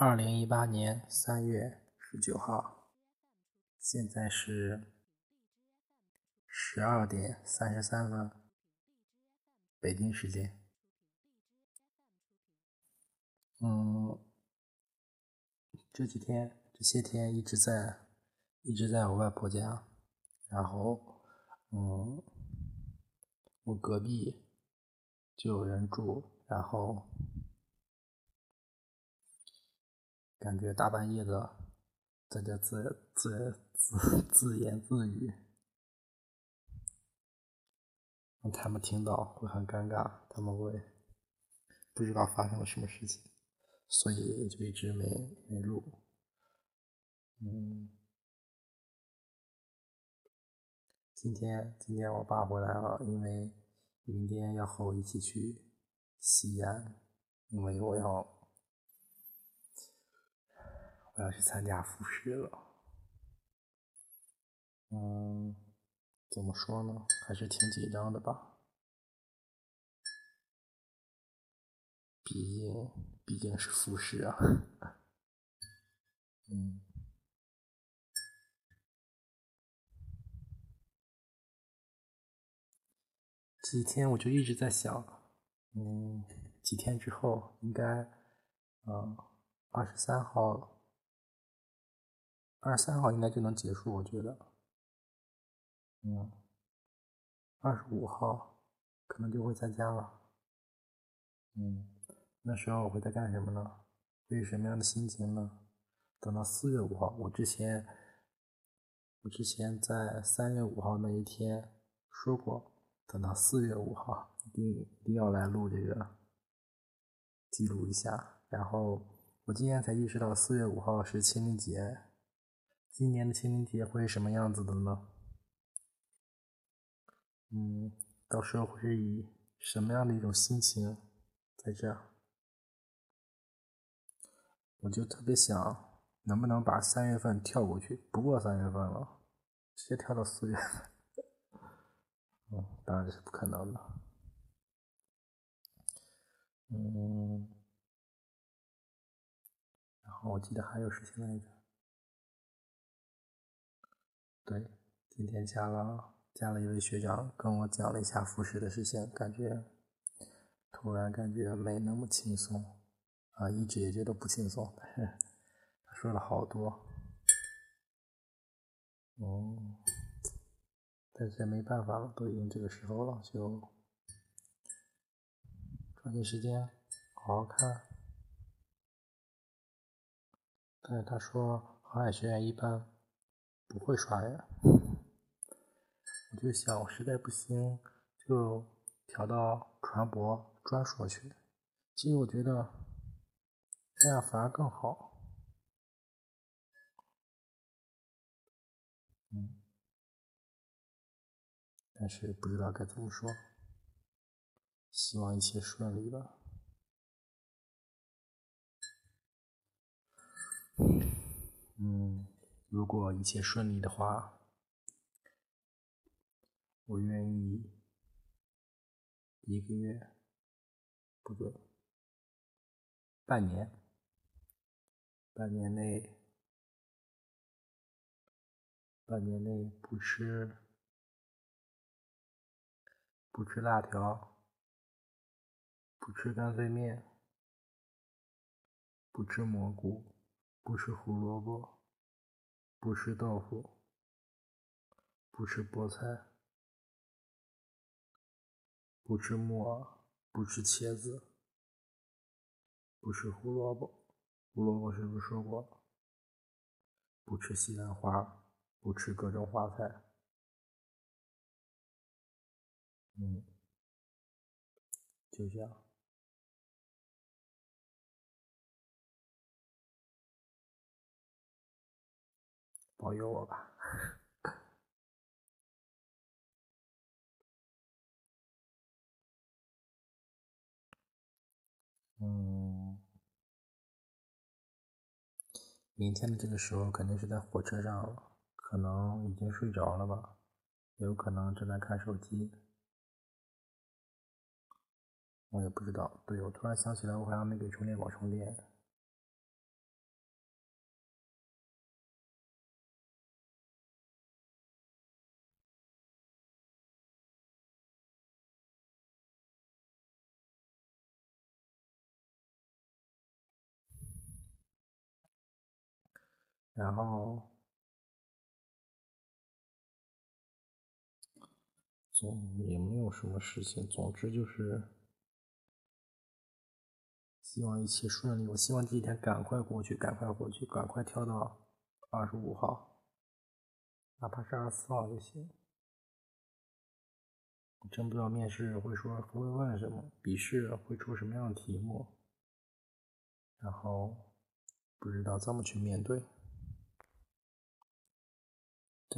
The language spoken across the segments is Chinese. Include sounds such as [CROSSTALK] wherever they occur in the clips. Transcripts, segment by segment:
二零一八年三月十九号，现在是十二点三十三分，北京时间。嗯，这几天这些天一直在一直在我外婆家，然后嗯，我隔壁就有人住，然后。感觉大半夜的在这自自自自言自语，让他们听到会很尴尬，他们会不知道发生了什么事情，所以就一直没没录。嗯，今天今天我爸回来了，因为明天要和我一起去西安，因为我要。我要去参加复试了，嗯，怎么说呢，还是挺紧张的吧，毕竟毕竟是复试啊，[LAUGHS] 嗯，这几天我就一直在想，嗯，几天之后应该，嗯，二十三号。二十三号应该就能结束，我觉得。嗯，二十五号可能就会在家了。嗯，那时候我会在干什么呢？会什么样的心情呢？等到四月五号，我之前，我之前在三月五号那一天说过，等到四月五号一定一定要来录这个，记录一下。然后我今天才意识到四月五号是清明节。今年的清明节会是什么样子的呢？嗯，到时候会是以什么样的一种心情在这儿？我就特别想，能不能把三月份跳过去，不过三月份了，直接跳到四月份。嗯，当然是不可能的。嗯，然后我记得还有事情来着。对，今天加了加了一位学长，跟我讲了一下复试的事情，感觉突然感觉没那么轻松啊，一直也觉得不轻松，但 [LAUGHS] 是他说了好多，哦，但是没办法了，都已经这个时候了，就抓紧时间好好看。但是他说航海学院一般。不会刷呀，我就想，我实在不行就调到船舶专硕去。其实我觉得这样反而更好。但是不知道该怎么说，希望一切顺利吧。嗯。如果一切顺利的话，我愿意一个月不对，半年，半年内，半年内不吃不吃辣条，不吃干脆面，不吃蘑菇，不吃胡萝卜。不吃豆腐，不吃菠菜，不吃木耳，不吃茄子，不吃胡萝卜。胡萝卜是不是说过？不吃西兰花，不吃各种花菜。嗯，就这样。保佑我吧。[LAUGHS] 嗯，明天的这个时候肯定是在火车上，可能已经睡着了吧，也有可能正在看手机，我也不知道。对，我突然想起来，我还要没给充电宝充电。然后总也没有什么事情，总之就是希望一切顺利。我希望这几天赶快过去，赶快过去，赶快跳到二十五号，哪怕是二十四号就行。真不知道面试会说会问什么，笔试会出什么样的题目，然后不知道怎么去面对。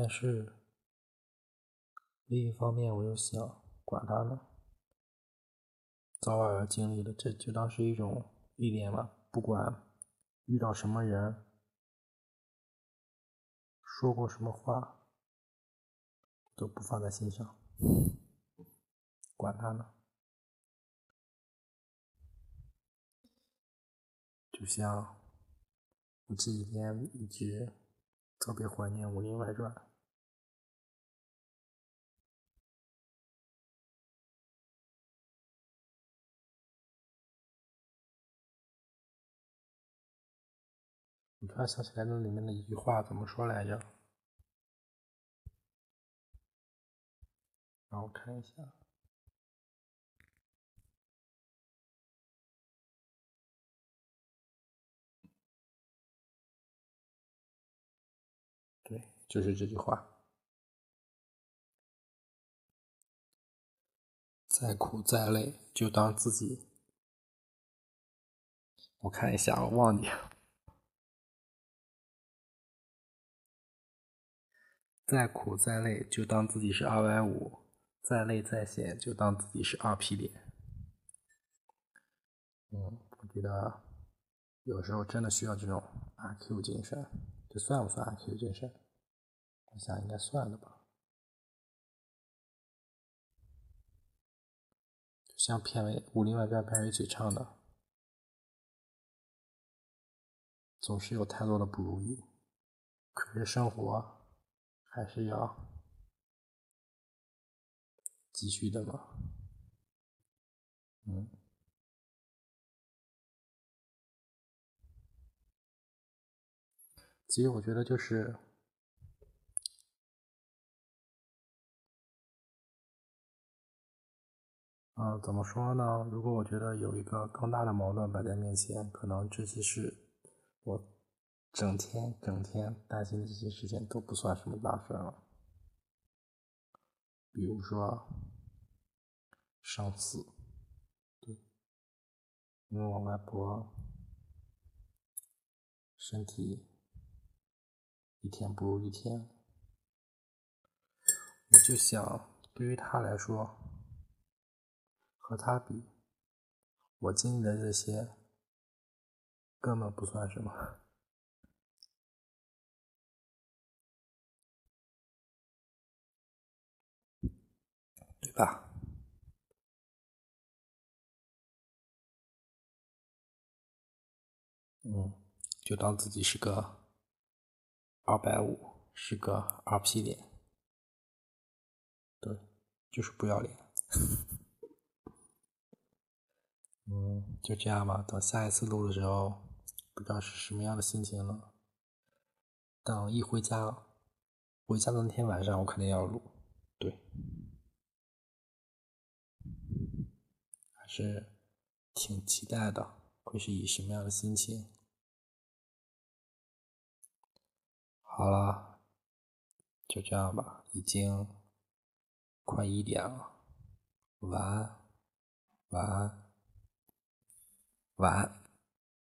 但是另一方面，我又想管他呢，早晚要经历的，这就当是一种历练吧。不管遇到什么人，说过什么话，都不放在心上，管他呢。就像我这几天一直。特别怀念《武林外传》。我突然想起来那里面的一句话，怎么说来着？让我看一下。对，就是这句话。再苦再累，就当自己……我看一下，我忘记了。再苦再累，就当自己是二百五；再累再险，就当自己是二皮脸。嗯，我觉得有时候真的需要这种阿 Q 精神。这算不算阿 Q 精神？我想应该算了吧。像片尾《武林外传》片尾曲唱的，总是有太多的不如意，可是生活还是要继续的嘛。嗯。其实我觉得就是，嗯，怎么说呢？如果我觉得有一个更大的矛盾摆在面前，可能这些事，我整天整天担心的这些事情都不算什么大事了。比如说，上次，对，因为我外婆身体。一天不如一天，我就想，对于他来说，和他比，我经历的这些根本不算什么，吧？嗯，就当自己是个。二百五是个二皮脸，对，就是不要脸。嗯，就这样吧。等下一次录的时候，不知道是什么样的心情了。等一回家，回家的那天晚上，我肯定要录。对，还是挺期待的，会是以什么样的心情？好了，就这样吧，已经快一点了，晚安，晚安，晚安。